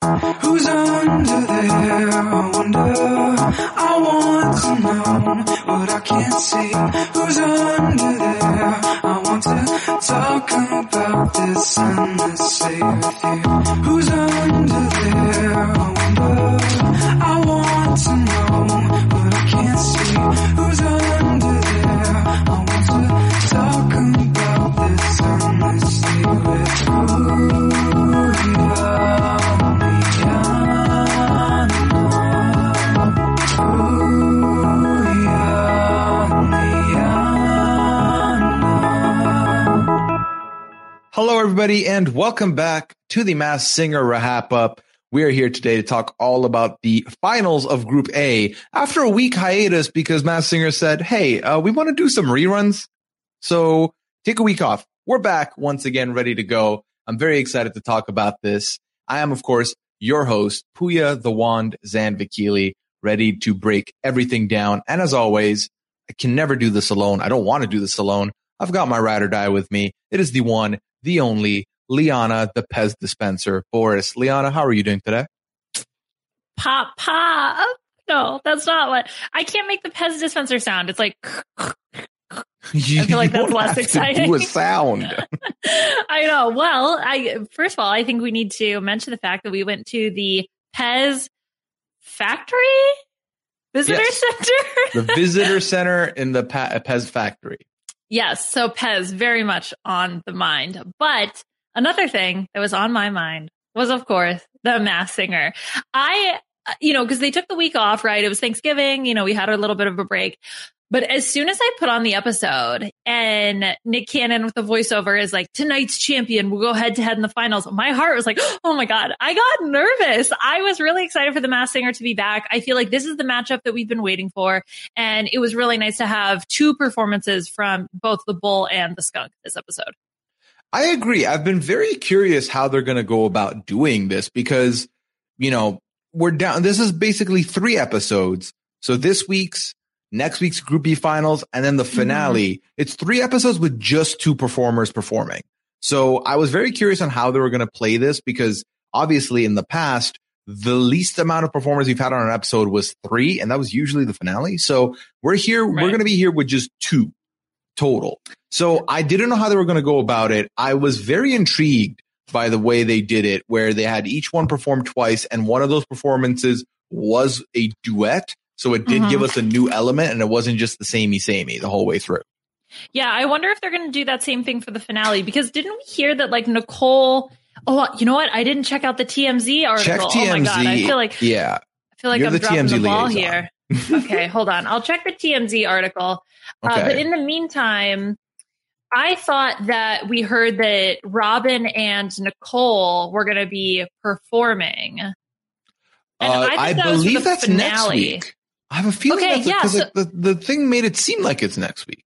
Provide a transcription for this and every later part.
Who's under there? I wonder. I want to know what I can't see. Who's under there? I want to talk about this endlessly with you. Who's under there? I wonder. I want to know Hello, everybody, and welcome back to the Masked Singer Wrap Up. We are here today to talk all about the finals of Group A after a week hiatus because Masked Singer said, Hey, uh, we want to do some reruns. So take a week off. We're back once again, ready to go. I'm very excited to talk about this. I am, of course, your host, Puya the Wand Zanvikili, ready to break everything down. And as always, I can never do this alone. I don't want to do this alone. I've got my ride or die with me. It is the one, the only Liana, the Pez dispenser. Boris, Liana, how are you doing today? Pop, pop. No, that's not what I can't make the Pez dispenser sound. It's like You I feel like that's less to exciting. Do a sound. I know. Well, I first of all, I think we need to mention the fact that we went to the Pez factory visitor Yes. center. the visitor center in the Pez factory. Yes, so Pez very much on the mind. But another thing that was on my mind was, of course, the Masked Singer. I, uh, you know, because they took the week off, right? It was Thanksgiving. You know, we had a little bit of a break. But as soon as I put on the episode and Nick Cannon with the voiceover is like, tonight's champion will go head to head in the finals, my heart was like, oh my God, I got nervous. I was really excited for the Masked Singer to be back. I feel like this is the matchup that we've been waiting for. And it was really nice to have two performances from both the Bull and the Skunk this episode. I agree. I've been very curious how they're going to go about doing this because, you know, we're down. This is basically three episodes. So this week's, next week's Group B finals, and then the mm-hmm. finale. It's three episodes with just two performers performing. So I was very curious on how they were going to play this because obviously in the past, the least amount of performers we've had on an episode was three, and that was usually the finale. So we're here, we're going to be here with just two total. So I didn't know how they were going to go about it. I was very intrigued by the way they did it, where they had each one perform twice, and one of those performances was a duet. So it did Mhm. give us a new element, and it wasn't just the samey samey the whole way through. Yeah, I wonder if they're going to do that same thing for the finale because didn't we hear that like Nicole? Oh, you know what? I didn't check out the TMZ article. Check Oh my god, I feel like Yeah, I feel like You're I'm the dropping TMZ the ball liaison. here. okay, hold on. I'll check the TMZ article. Uh, but in the meantime, I thought that we heard that Robin and Nicole were going to be performing. And Uh, I that believe that's next week. I have a feeling Okay, that's yeah, because so- the, the thing made it seem like it's next week.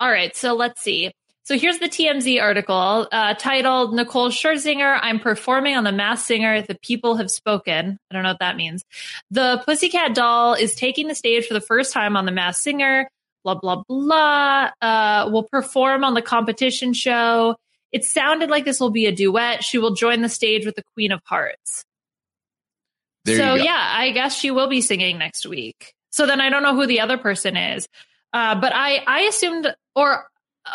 All right, so let's see. So here's the TMZ article uh, titled Nicole Scherzinger, I'm performing on The Masked Singer. The people have spoken. I don't know what that means. The Pussycat Doll is taking the stage for the first time on The Masked Singer. Blah, blah, blah. Uh, will perform on the competition show. It sounded like this will be a duet. She will join the stage with the Queen of Hearts. There so yeah, I guess she will be singing next week. So then I don't know who the other person is. Uh, but I, I assumed, or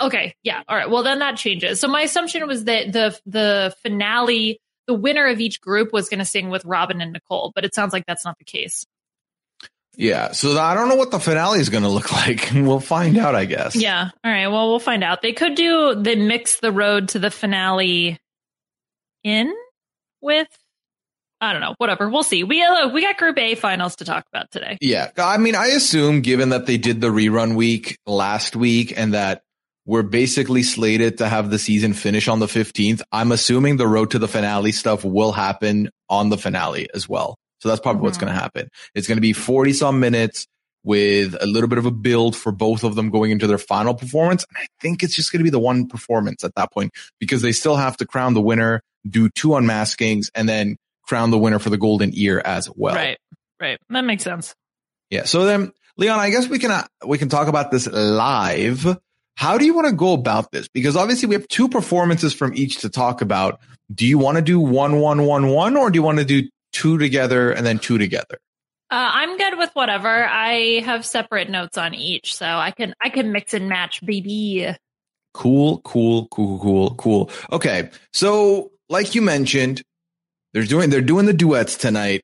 okay, yeah, all right. Well, then that changes. So my assumption was that the the finale, the winner of each group was going to sing with Robin and Nicole, but it sounds like that's not the case. Yeah, so I don't know what the finale is going to look like. We'll find out, I guess. Yeah. All right. Well, we'll find out. They could do the mix the road to the finale in with. I don't know. Whatever. We'll see. We uh, we got Group A finals to talk about today. Yeah. I mean, I assume given that they did the rerun week last week and that we're basically slated to have the season finish on the 15th. I'm assuming the road to the finale stuff will happen on the finale as well. So that's probably mm-hmm. what's going to happen. It's going to be 40 some minutes with a little bit of a build for both of them going into their final performance. And I think it's just going to be the one performance at that point because they still have to crown the winner, do two unmaskings, and then crown the winner for the golden ear as well. Right. Right. That makes sense. Yeah. So then, Leon, I guess we can, uh, we can talk about this live how do you want to go about this? Because obviously we have two performances from each to talk about. Do you want to do one, one, one, one, or do you want to do two together and then two together? Uh, I'm good with whatever. I have separate notes on each, so I can I can mix and match, baby. Cool, cool, cool, cool, cool. Okay, so like you mentioned, they're doing they're doing the duets tonight,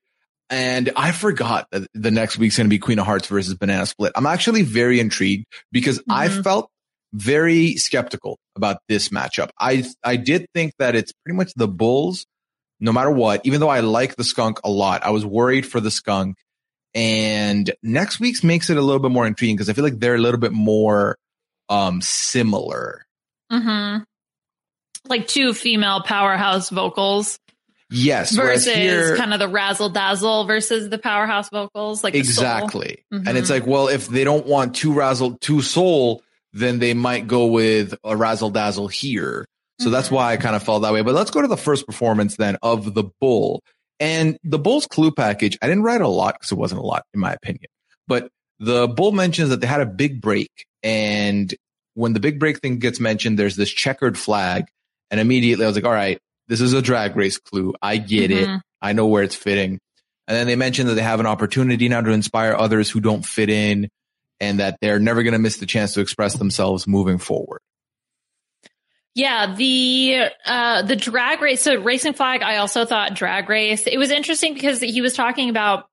and I forgot that the next week's going to be Queen of Hearts versus Banana Split. I'm actually very intrigued because mm-hmm. I felt very skeptical about this matchup. I I did think that it's pretty much the Bulls, no matter what. Even though I like the Skunk a lot, I was worried for the Skunk. And next week's makes it a little bit more intriguing because I feel like they're a little bit more um similar. Mm-hmm. Like two female powerhouse vocals. Yes. Versus here, kind of the razzle dazzle versus the powerhouse vocals. Like exactly. Mm-hmm. And it's like, well, if they don't want two razzle, too soul, then they might go with a razzle dazzle here. So mm-hmm. that's why I kind of felt that way. But let's go to the first performance then of the bull. And the bull's clue package, I didn't write a lot because it wasn't a lot in my opinion. But the bull mentions that they had a big break. And when the big break thing gets mentioned, there's this checkered flag. And immediately I was like, all right, this is a drag race clue. I get mm-hmm. it. I know where it's fitting. And then they mentioned that they have an opportunity now to inspire others who don't fit in and that they're never going to miss the chance to express themselves moving forward. Yeah, the uh the drag race so racing flag I also thought drag race. It was interesting because he was talking about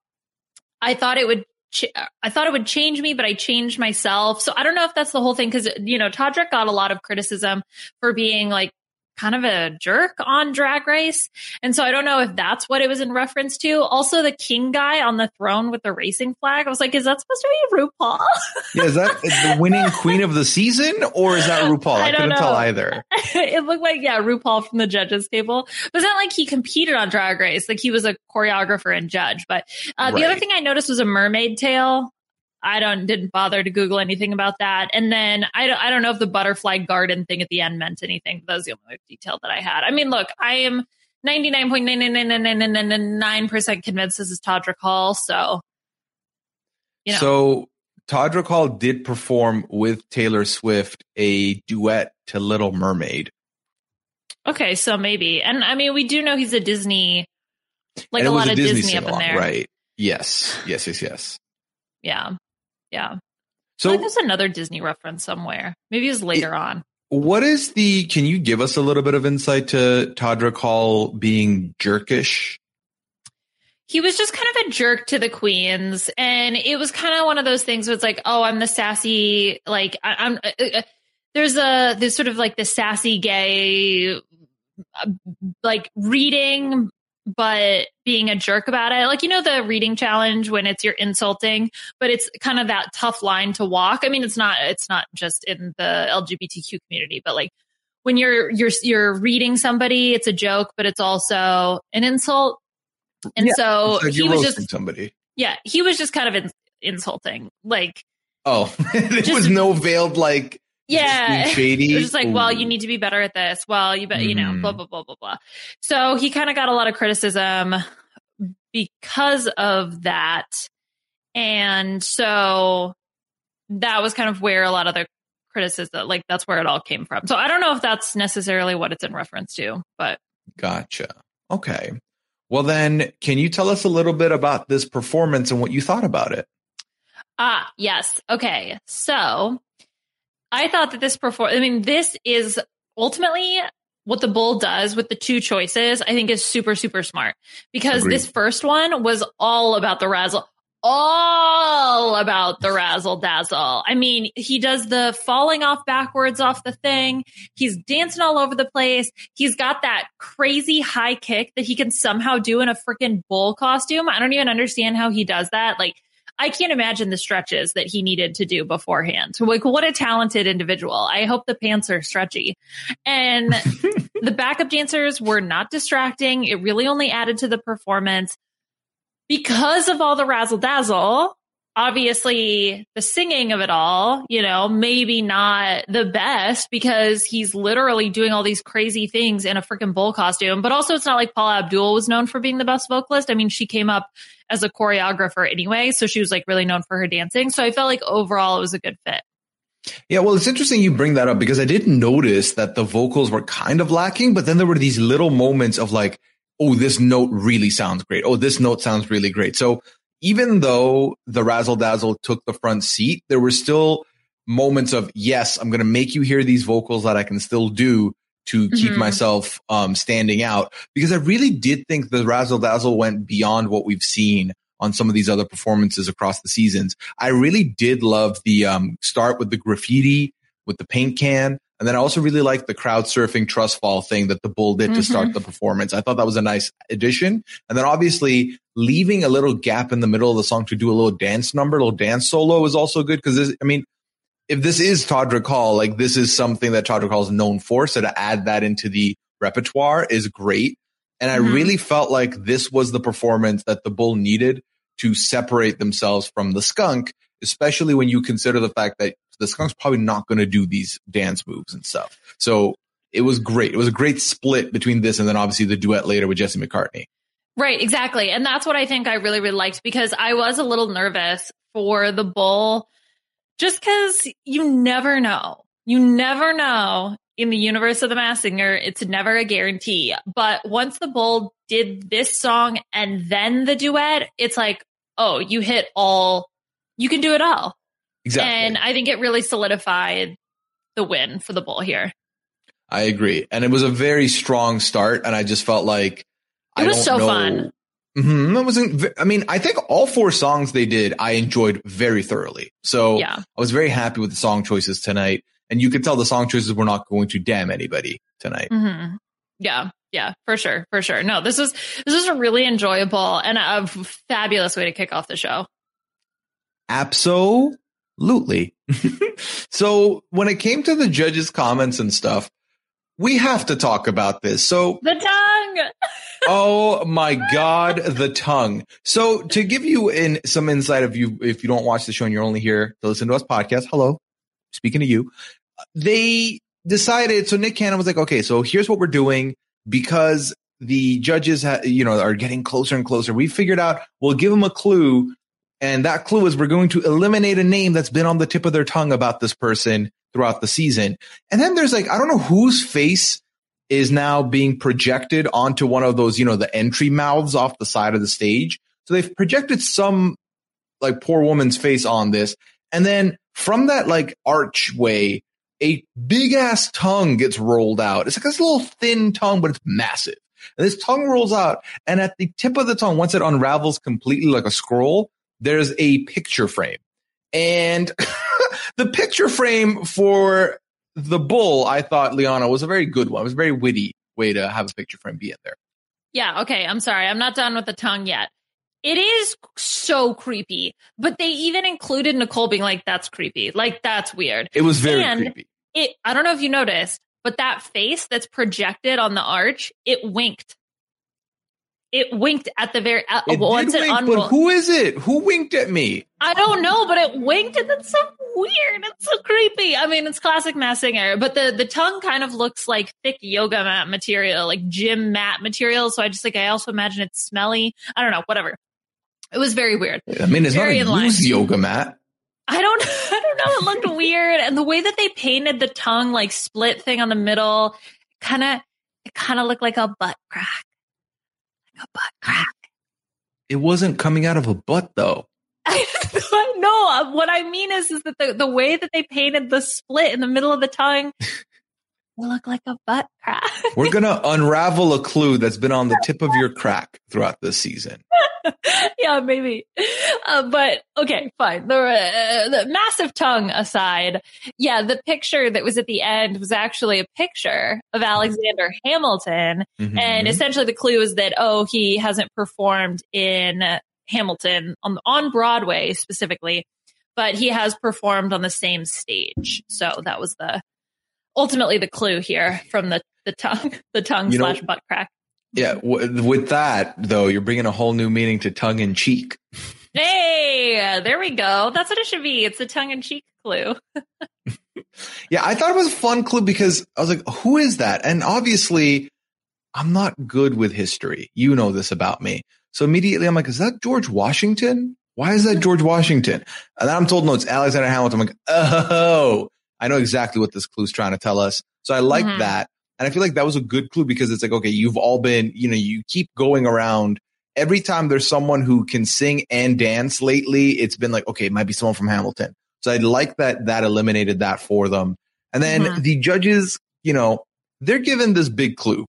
I thought it would ch- I thought it would change me but I changed myself. So I don't know if that's the whole thing cuz you know Todrick got a lot of criticism for being like kind of a jerk on Drag Race. And so I don't know if that's what it was in reference to. Also, the king guy on the throne with the racing flag. I was like, is that supposed to be RuPaul? yeah, is that the winning queen of the season or is that RuPaul? I, I couldn't know. tell either. it looked like, yeah, RuPaul from the judges table. But it's not like he competed on Drag Race. Like he was a choreographer and judge. But uh, right. the other thing I noticed was a mermaid tail I don't didn't bother to Google anything about that. And then I don't I don't know if the butterfly garden thing at the end meant anything. That was the only detail that I had. I mean, look, I am ninety nine point nine nine nine nine nine nine nine percent convinced this is Todrick Hall. So, you know. So Todrick Hall did perform with Taylor Swift a duet to Little Mermaid. Okay, so maybe, and I mean, we do know he's a Disney, like a lot a of Disney, Disney up in there, right? Yes, yes, yes, yes. Yeah. Yeah. So like there's another Disney reference somewhere. Maybe it's later it, on. What is the? Can you give us a little bit of insight to Todrick Hall being jerkish? He was just kind of a jerk to the queens, and it was kind of one of those things where it's like, oh, I'm the sassy, like I, am uh, uh, there's a there's sort of like the sassy gay, uh, like reading but being a jerk about it. Like, you know, the reading challenge when it's you're insulting, but it's kind of that tough line to walk. I mean, it's not, it's not just in the LGBTQ community, but like when you're, you're, you're reading somebody, it's a joke, but it's also an insult. And yeah, so he was just somebody. Yeah. He was just kind of in, insulting. Like, Oh, there just, was no veiled like yeah. Shady. It's just like, well, you need to be better at this. Well, you bet, you know, blah, mm. blah, blah, blah, blah. So he kind of got a lot of criticism because of that. And so that was kind of where a lot of the criticism, like that's where it all came from. So I don't know if that's necessarily what it's in reference to, but. Gotcha. Okay. Well, then, can you tell us a little bit about this performance and what you thought about it? Ah, yes. Okay. So I thought that this perform, I mean, this is ultimately what the bull does with the two choices, I think is super, super smart because Agreed. this first one was all about the razzle, all about the razzle dazzle. I mean, he does the falling off backwards off the thing. He's dancing all over the place. He's got that crazy high kick that he can somehow do in a freaking bull costume. I don't even understand how he does that. Like, I can't imagine the stretches that he needed to do beforehand. Like, what a talented individual. I hope the pants are stretchy. And the backup dancers were not distracting. It really only added to the performance because of all the razzle dazzle obviously the singing of it all, you know, maybe not the best because he's literally doing all these crazy things in a freaking bull costume. But also it's not like Paula Abdul was known for being the best vocalist. I mean, she came up as a choreographer anyway, so she was like really known for her dancing. So I felt like overall it was a good fit. Yeah, well, it's interesting you bring that up because I didn't notice that the vocals were kind of lacking, but then there were these little moments of like, oh, this note really sounds great. Oh, this note sounds really great. So even though the razzle dazzle took the front seat, there were still moments of, yes, I'm going to make you hear these vocals that I can still do to keep mm-hmm. myself um, standing out because I really did think the razzle dazzle went beyond what we've seen on some of these other performances across the seasons. I really did love the um, start with the graffiti with the paint can. And then I also really liked the crowd surfing trust fall thing that the bull did mm-hmm. to start the performance. I thought that was a nice addition. And then obviously leaving a little gap in the middle of the song to do a little dance number, a little dance solo is also good because I mean, if this is Todrick Hall, like this is something that Todrick Hall is known for. So to add that into the repertoire is great. And I mm-hmm. really felt like this was the performance that the bull needed to separate themselves from the skunk, especially when you consider the fact that the skunk's probably not going to do these dance moves and stuff. So it was great. It was a great split between this and then obviously the duet later with Jesse McCartney. Right, exactly. And that's what I think I really, really liked because I was a little nervous for the bull just because you never know. You never know in the universe of the Masked Singer. It's never a guarantee. But once the bull did this song and then the duet, it's like, oh, you hit all, you can do it all. Exactly. And I think it really solidified the win for the Bull here. I agree. And it was a very strong start. And I just felt like it was so know. fun. Mm-hmm. It wasn't, I mean, I think all four songs they did, I enjoyed very thoroughly. So yeah. I was very happy with the song choices tonight. And you could tell the song choices were not going to damn anybody tonight. Mm-hmm. Yeah. Yeah, for sure. For sure. No, this was, this was a really enjoyable and a fabulous way to kick off the show. Absolutely. Absolutely. so when it came to the judges' comments and stuff, we have to talk about this. So the tongue. oh my God, the tongue. So to give you in some insight of you, if you don't watch the show and you're only here to listen to us podcast, hello, speaking to you, they decided. So Nick Cannon was like, okay, so here's what we're doing because the judges, ha- you know, are getting closer and closer. We figured out we'll give them a clue and that clue is we're going to eliminate a name that's been on the tip of their tongue about this person throughout the season. And then there's like, I don't know whose face is now being projected onto one of those, you know, the entry mouths off the side of the stage. So they've projected some like poor woman's face on this. And then from that like archway, a big ass tongue gets rolled out. It's like this little thin tongue, but it's massive. And this tongue rolls out. And at the tip of the tongue, once it unravels completely like a scroll, there's a picture frame. And the picture frame for the bull, I thought, Liana, was a very good one. It was a very witty way to have a picture frame be in there. Yeah. Okay. I'm sorry. I'm not done with the tongue yet. It is so creepy, but they even included Nicole being like, that's creepy. Like, that's weird. It was very and creepy. It, I don't know if you noticed, but that face that's projected on the arch, it winked it winked at the very uh, it once it wink, But who is it? Who winked at me? I don't know, but it winked, and that's so weird. It's so creepy. I mean, it's classic Masked Singer, but the the tongue kind of looks like thick yoga mat material, like gym mat material. So I just like I also imagine it's smelly. I don't know, whatever. It was very weird. I mean, it's very not a loose yoga mat. I don't, I don't know. It looked weird, and the way that they painted the tongue, like split thing on the middle, kind of, it kind of looked like a butt crack a butt crack. It wasn't coming out of a butt though. no, uh, what I mean is, is that the, the way that they painted the split in the middle of the tongue look like a butt crack. We're going to unravel a clue that's been on the tip of your crack throughout this season. yeah, maybe. Uh, but okay, fine. The, uh, the, massive tongue aside, yeah, the picture that was at the end was actually a picture of Alexander Hamilton. Mm-hmm. And essentially the clue is that, oh, he hasn't performed in Hamilton on on Broadway specifically, but he has performed on the same stage. So that was the ultimately the clue here from the the tongue the tongue You know- slash butt crack. Yeah. W- with that though, you're bringing a whole new meaning to tongue in cheek. Hey, there we go. That's what it should be. It's a tongue in cheek clue. Yeah, I thought it was a fun clue because I was like, who is that? And obviously, I'm not good with history. You know this about me. So immediately I'm like, is that George Washington? Why is that George Washington? And then I'm told, no, it's Alexander Hamilton. I'm like, oh, I know exactly what this clue's trying to tell us. So I like Mhm. that. And I feel like that was a good clue because it's like, okay, you've all been, you know, you keep going around. Every time there's someone who can sing and dance lately, it's been like, okay, it might be someone from Hamilton. So I like that that eliminated that for them. And then Mhm. the judges, you know, they're given this big clue.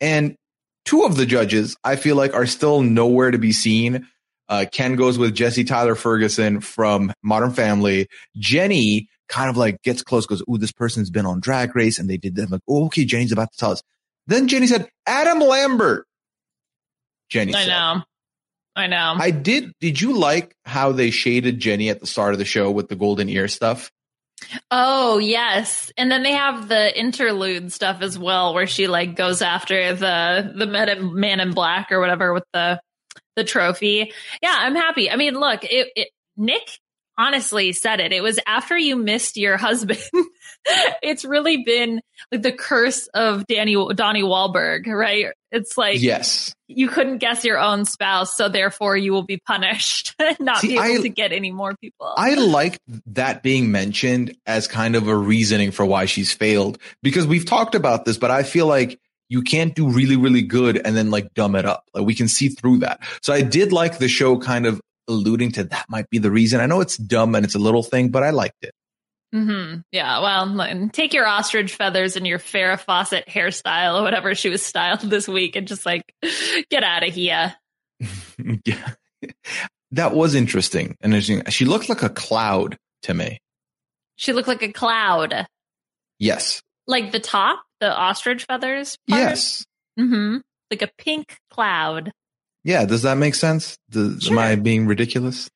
And two of the judges, I feel like, are still nowhere to be seen. Uh, Ken goes with Jesse Tyler Ferguson from Modern Family. Jenny kind of like gets close, goes, Ooh, this person's been on drag race. And they did that. I'm like, oh, okay, Jenny's about to tell us. Then Jenny said, Adam Lambert. Jenny I said. know. I know. I did. Did you like how they shaded Jenny at the start of the show with the golden ear stuff? Oh yes, and then they have the interlude stuff as well, where she like goes after the the man in, man in black or whatever with the the trophy. Yeah, I'm happy. I mean, look, it, it Nick honestly said it. It was after you missed your husband. it's really been like the curse of Danny Donnie Wahlberg, right? It's like yes. you couldn't guess your own spouse, so therefore you will be punished not See, be able I- to get any more people. I like that being mentioned as kind of a reasoning for why she's failed because we've talked about this, but I feel like you can't do really, really good and then like dumb it up. Like we can see through that. So I did like the show kind of alluding to that might be the reason. I know it's dumb and it's a little thing, but I liked it. hmm Yeah, well, take your ostrich feathers and your Farrah Fawcett hairstyle or whatever she was styled this week, and just like get out of here. yeah. That was interesting. And interesting. She looked like a cloud to me. She looked like a cloud, Yes. like the top, the ostrich feathers. Yes. Mm-hmm. like a pink cloud. Yeah. Does that make sense? Does, Am I being ridiculous?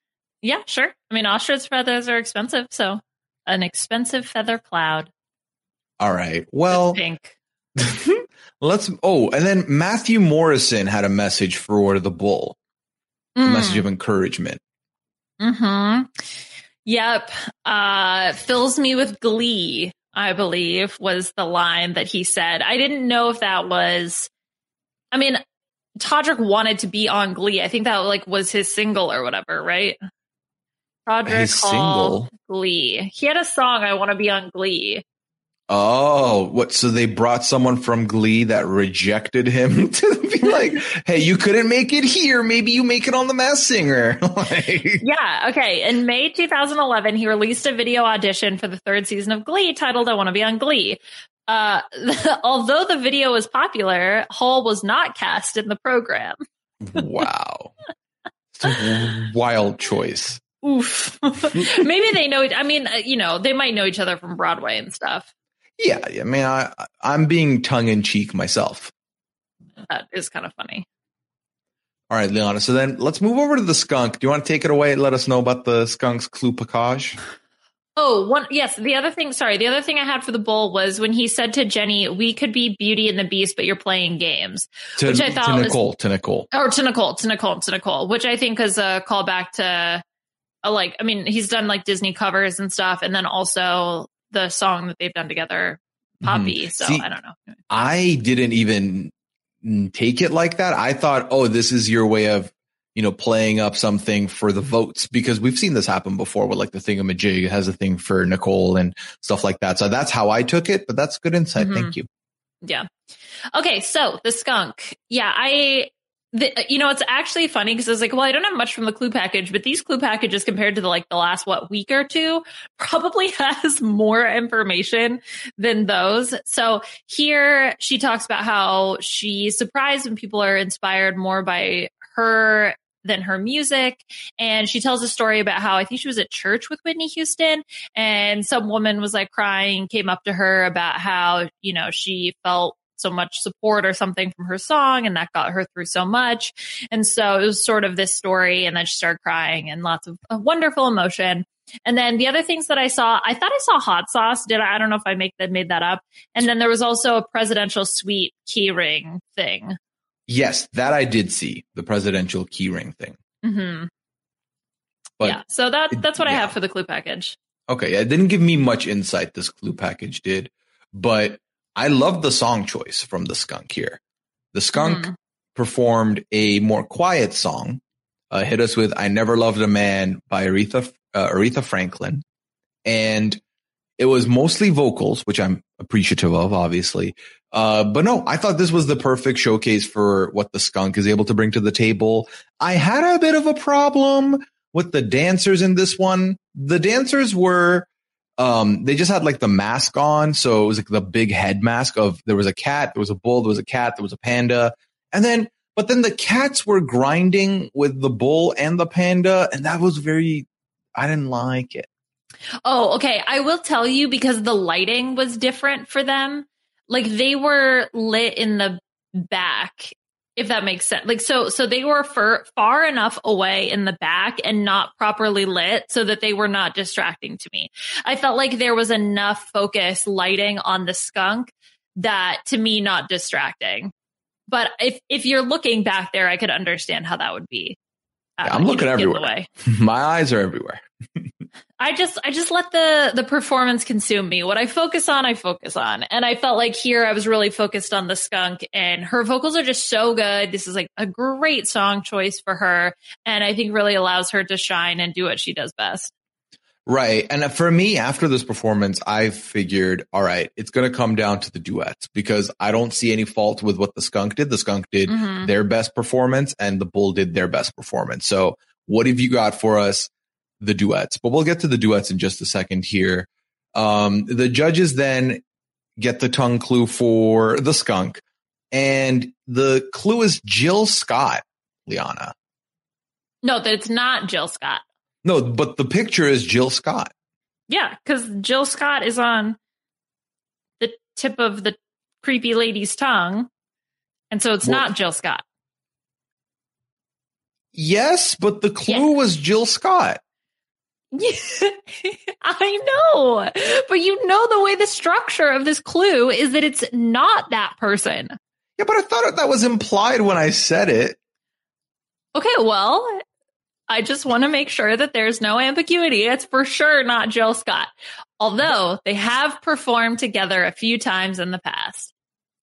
Yeah, sure. I mean, ostrich feathers are expensive, so an expensive feather cloud. All right. Well, pink. let's. Oh, and then Matthew Morrison had a message for the bull, a Mm. message of encouragement. Hmm. Yep. Uh, fills me with glee. I believe was the line that he said. I didn't know if that was. I mean, Todrick wanted to be on Glee. I think that like was his single or whatever, right? Todrick His Hall single? Glee. He had a song. I want to be on Glee. Oh, what? So they brought someone from Glee that rejected him to be like, "Hey, you couldn't make it here. Maybe you make it on The Masked Singer." Like- Yeah. Okay. In May 2011, he released a video audition for the third season of Glee titled I Want to Be on Glee. Uh, although the video was popular, Hall was not cast in the program. wow, wild choice. Oof. Maybe they know, I mean, uh, you know, they might know each other from Broadway and stuff. Yeah, I mean, I, I'm being tongue in cheek myself. That is kind of funny. All right, Leona. So then let's move over to the skunk. Do you want to take it away and let us know about the skunk's clue package? Oh, one, yes. The other thing, sorry, the other thing I had for the bull was when he said to Jenny, we could be Beauty and the Beast, but you're playing games. To, Which I thought to was- Nicole, to Nicole. or to Nicole, to Nicole, to Nicole, which I think is a callback to, a, like, I mean, he's done like Disney covers and stuff, and then also the song that they've done together, Poppy. So Mm-hmm. See- I don't know. I didn't even take it like that. I thought, oh, this is your way of, you know, playing up something for the votes because we've seen this happen before with like the thingamajig has a thing for Nicole and stuff like that. So that's how I took it, but that's good insight. Mhm. Thank you. Yeah. Okay, so the skunk. Yeah, I. The, you know, it's actually funny because I was like, well, I don't have much from the clue package, but these clue packages compared to the like the last what week or two probably has more information than those. So here she talks about how she's surprised when people are inspired more by her than her music. And she tells a story about how I think she was at church with Whitney Houston and some woman was like crying, came up to her about how, you know, she felt so much support or something from her song and that got her through so much. And so it was sort of this story and then she started crying and lots of uh, wonderful emotion. And then the other things that I saw, I thought I saw hot sauce. Did I? I don't know if I make that made that up. And then there was also a presidential suite keyring thing. Yes, that I did see the presidential keyring thing. Mm-hmm. But yeah. So that that's what I yeah. have for the clue package. okay, it didn't give me much insight. This clue package did, but I love the song choice from the skunk here. The skunk Mhm. performed a more quiet song. Uh, hit us with "I Never Loved a Man" by Aretha uh, Aretha Franklin, and it was mostly vocals, which I'm appreciative of, obviously. Uh, but no, I thought this was the perfect showcase for what the skunk is able to bring to the table. I had a bit of a problem with the dancers in this one. The dancers were, um, they just had like the mask on. So it was like the big head mask of there was a cat, there was a bull, there was a cat, there was a panda. And then, but then the cats were grinding with the bull and the panda. And that was very, I didn't like it. Oh, okay. I will tell you because the lighting was different for them. Like they were lit in the back, if that makes sense. Like so, so they were for, far enough away in the back and not properly lit so that they were not distracting to me. I felt like there was enough focus lighting on the skunk that to me not distracting. But if if you're looking back there, I could understand how that would be. uh, Yeah, I'm looking know, get in the everywhere. My eyes are everywhere. I just I just let the the performance consume me. What I focus on, I focus on. And I felt like here I was really focused on the skunk and her vocals are just so good. This is like a great song choice for her and I think really allows her to shine and do what she does best. Right. And for me, after this performance, I figured, all right, it's going to come down to the duets because I don't see any fault with what the skunk did. The skunk did Mhm. their best performance and the bull did their best performance. So what have you got for us? The duets, but we'll get to the duets in just a second here. Um, the judges then get the tongue clue for the skunk and the clue is Jill Scott, Liana. No, that it's not Jill Scott. No, but the picture is Jill Scott. Yeah, cuz Jill Scott is on the tip of the creepy lady's tongue. And so it's Well- not Jill Scott. Yes, but the clue Yeah. was Jill Scott. I know, but you know the way the structure of this clue is that it's not that person. Yeah, but I thought that was implied when I said it. Okay, well, I just want to make sure that there's no ambiguity. It's for sure not Jill Scott, although they have performed together a few times in the past.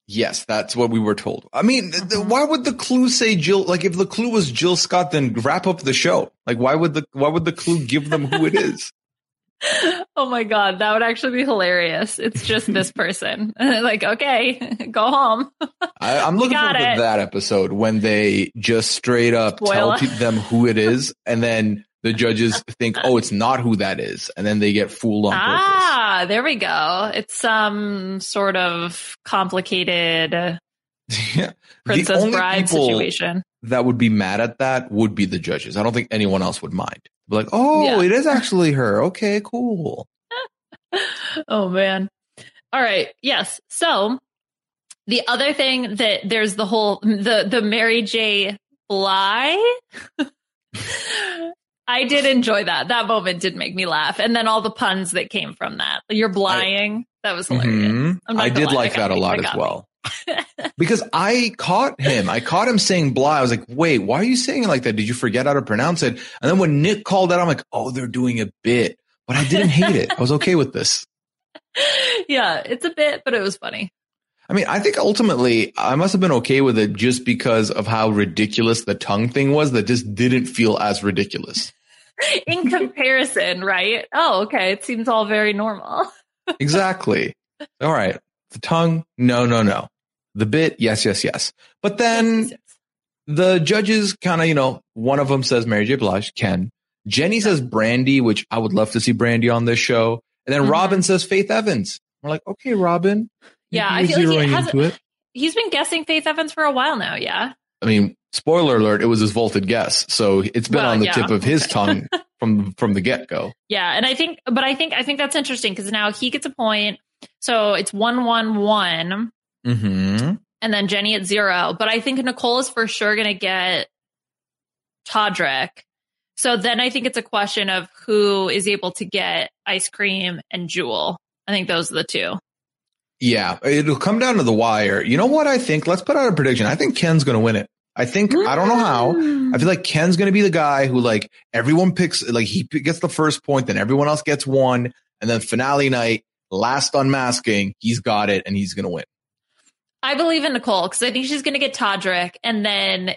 Yes, that's what we were told. I mean, th- th- why would the clue say Jill? Like, if the clue was Jill Scott, then wrap up the show. Like, why would the why would the clue give them who it is? Oh my god, that would actually be hilarious. It's just this person. like, okay, go home. I, I'm looking got forward it. to that episode when they just straight up Spoiler. tell pe- them who it is, and then the judges think, oh, it's not who that is, and then they get fooled on purpose. Ah, there we go. It's some sort of complicated Yeah. Princess Bride situation. that would be mad at that would be the judges. I don't think anyone else would mind. Be like, oh, Yeah. it is actually her. Okay, cool. oh man. All right. Yes. So the other thing that there's the whole the the Mary J. Bly. I did enjoy that. That moment did make me laugh, and then all the puns that came from that. You're blying. that was hilarious. Mhm. I'm not I did like that a lot as well. because I caught him. I caught him saying blah. I was like, wait, why are you saying it like that? Did you forget how to pronounce it? And then when Nick called that, I'm like, oh, they're doing a bit. But I didn't hate it. I was okay with this. yeah, it's a bit, but it was funny. I mean, I think ultimately I must have been okay with it just because of how ridiculous the tongue thing was that just didn't feel as ridiculous. In comparison, right? Oh, okay. It seems all very normal. exactly. All right. The tongue, no, no, no. The bit, yes, yes, yes. But then the judges kind of, you know, one of them says Mary J. Blige, Ken. Jenny says Brandy, which I would love to see Brandy on this show. And then Mhm. Robin says Faith Evans. We're like, okay, Robin. Yeah, I you're feel like he has- into it. He's been guessing Faith Evans for a while now. Yeah. I mean, spoiler alert, it was his vaulted guess. So it's been Well, on the yeah, tip of his tongue from, from the get go. Yeah, and I think, but I think, I think that's interesting because now he gets a point. So it's one, one, one. Mm-hmm. and then Jenny at zero. But I think Nicole is for sure going to get Todrick. So then I think it's a question of who is able to get ice cream and Jewel. I think those are the two. Yeah, it'll come down to the wire. You know what I think? Let's put out a prediction. I think Ken's going to win it. I think I don't know how. I feel like Ken's going to be the guy who like everyone picks like he gets the first point, then everyone else gets one, and then finale night, last unmasking, he's got it and he's going to win. I believe in Nicole because I think she's going to get Todrick, and then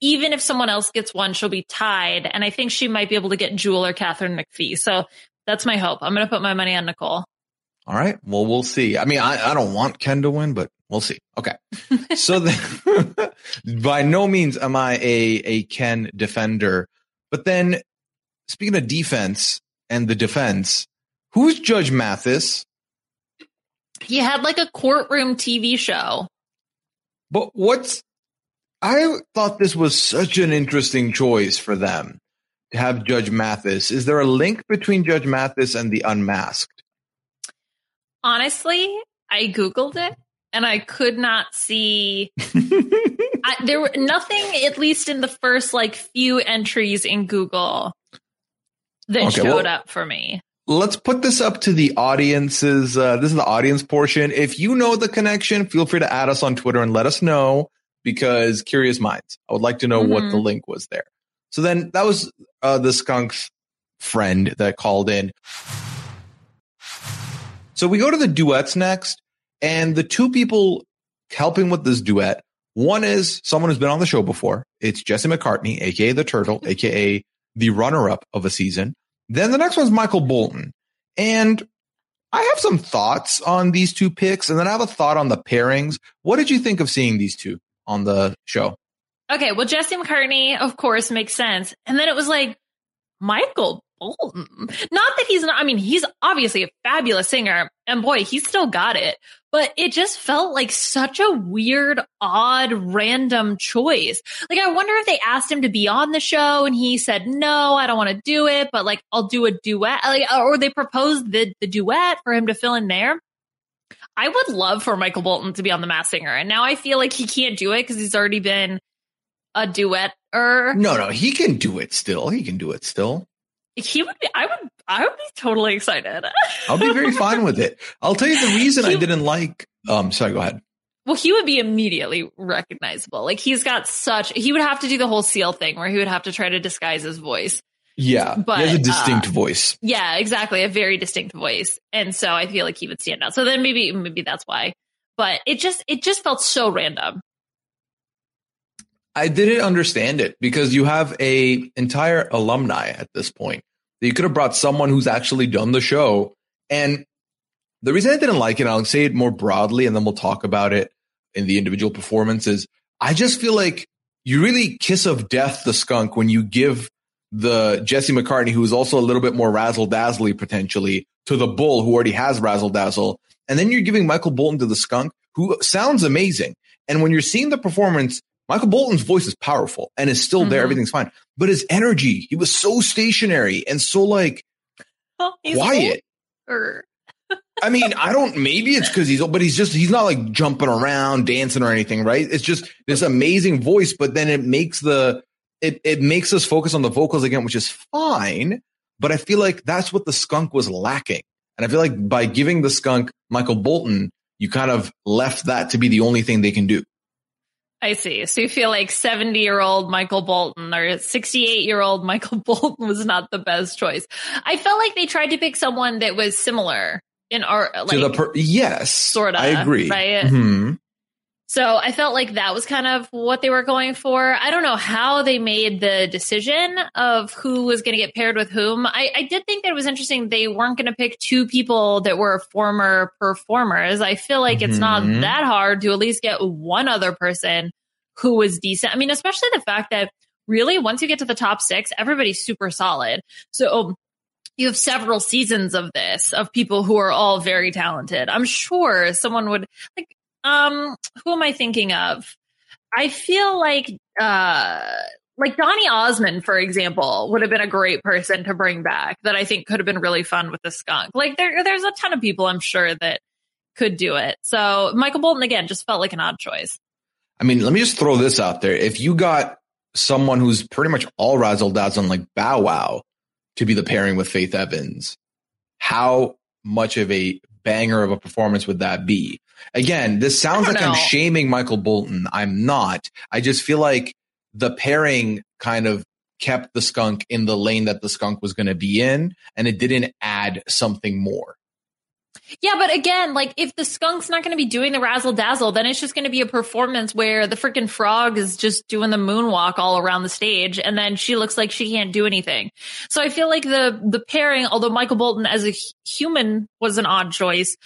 even if someone else gets one, she'll be tied, and I think she might be able to get Jewel or Katharine McPhee. So that's my hope. I'm going to put my money on Nicole. All right. Well, we'll see. I mean, I, I don't want Ken to win, but we'll see. Okay. so then, by no means am I a, a Ken defender. But then speaking of defense and the defense, who's Judge Mathis? He had like a courtroom TV show. But what's, I thought this was such an interesting choice for them to have Judge Mathis. Is there a link between Judge Mathis and the unmasked? Honestly, I Googled it and I could not see I, there were nothing, at least in the first like few entries in Google that Okay, showed well- up for me. let's put this up to the audiences. Uh, this is the audience portion. If you know the connection, feel free to add us on Twitter and let us know because curious minds. I would like to know what Mhm. the link was there. So then that was uh, the skunk's friend that called in. So we go to the duets next, and the two people helping with this duet. One is someone who's been on the show before. It's Jesse McCartney, aka the Turtle, mm-hmm. aka the runner-up of a season. Then the next one's Michael Bolton. And I have some thoughts on these two picks, and then I have a thought on the pairings. What did you think of seeing these two on the show? Okay, well, Jesse McCartney, of course, makes sense. And then it was like Michael Bolton. Not that he's not, I mean, he's obviously a fabulous singer, and boy, he's still got it. But it just felt like such a weird, odd, random choice. Like, I wonder if they asked him to be on the show and he said, no, I don't want to do it, but like, I'll do a duet. Like, or they proposed the, the duet for him to fill in there. I would love for Michael Bolton to be on The Masked Singer. And now I feel like he can't do it because he's already been a duet or No, no, he can do it still. He can do it still. He would be I would I would be totally excited. I'll be very fine with it. I'll tell you the reason I didn't like. Um, sorry, go ahead. well, he would be immediately recognizable. Like he's got such he would have to do the whole seal thing where he would have to try to disguise his voice. Yeah, But, he has a distinct uh, voice. Yeah, exactly. A very distinct voice. And so I feel like he would stand out. So then maybe maybe that's why. But it just it just felt so random. I didn't understand it because you have a entire alumni at this point. You could have brought someone who's actually done the show. And the reason I didn't like it, I'll say it more broadly, and then we'll talk about it in the individual performances. I just feel like you really kiss of death the skunk when you give the Jesse McCartney, who is also a little bit more razzle dazzly potentially, to the bull who already has razzle dazzle. And then you're giving Michael Bolton to the skunk, who sounds amazing. And when you're seeing the performance, Michael Bolton's voice is powerful and is still there. Mhm. Everything's fine. But his energy, he was so stationary and so like he's quiet. older. I mean, I don't, maybe it's because he's, old, but he's just, he's not like jumping around, dancing or anything, right? It's just this amazing voice, but then it makes the, it, it makes us focus on the vocals again, which is fine. But I feel like that's what the skunk was lacking. And I feel like by giving the skunk Michael Bolton, you kind of left that to be the only thing they can do. I see. So you feel like 70 year old Michael Bolton or 68 year old Michael Bolton was not the best choice. I felt like they tried to pick someone that was similar in art, like, to the per- yes, sorta, I agree. right? Mhm. So I felt like that was kind of what they were going for. I don't know how they made the decision of who was going to get paired with whom. I, I did think that it was interesting. They weren't going to pick two people that were former performers. I feel like it's not Mhm. that hard to at least get one other person who was decent. I mean, especially the fact that really once you get to the top six, everybody's super solid. So you have several seasons of this of people who are all very talented. I'm sure someone would like, um, who am I thinking of? I feel like, uh, like Donny Osmond, for example, would have been a great person to bring back that I think could have been really fun with the skunk. Like there, there's a ton of people I'm sure that could do it. So Michael Bolton again just felt like an odd choice. I mean, let me just throw this out there. If you got someone who's pretty much all razzle dazzle like Bow Wow to be the pairing with Faith Evans, how much of a banger of a performance would that be? Again, this sounds like I'm shaming Michael Bolton. I'm not. I just feel like the pairing kind of kept the skunk in the lane that the skunk was going to be in, and it didn't add something more. Yeah, but again, like if the skunk's not going to be doing the razzle dazzle, then it's just going to be a performance where the freaking frog is just doing the moonwalk all around the stage, and then she looks like she can't do anything. So I feel like the the pairing, although Michael Bolton as a human was an odd choice,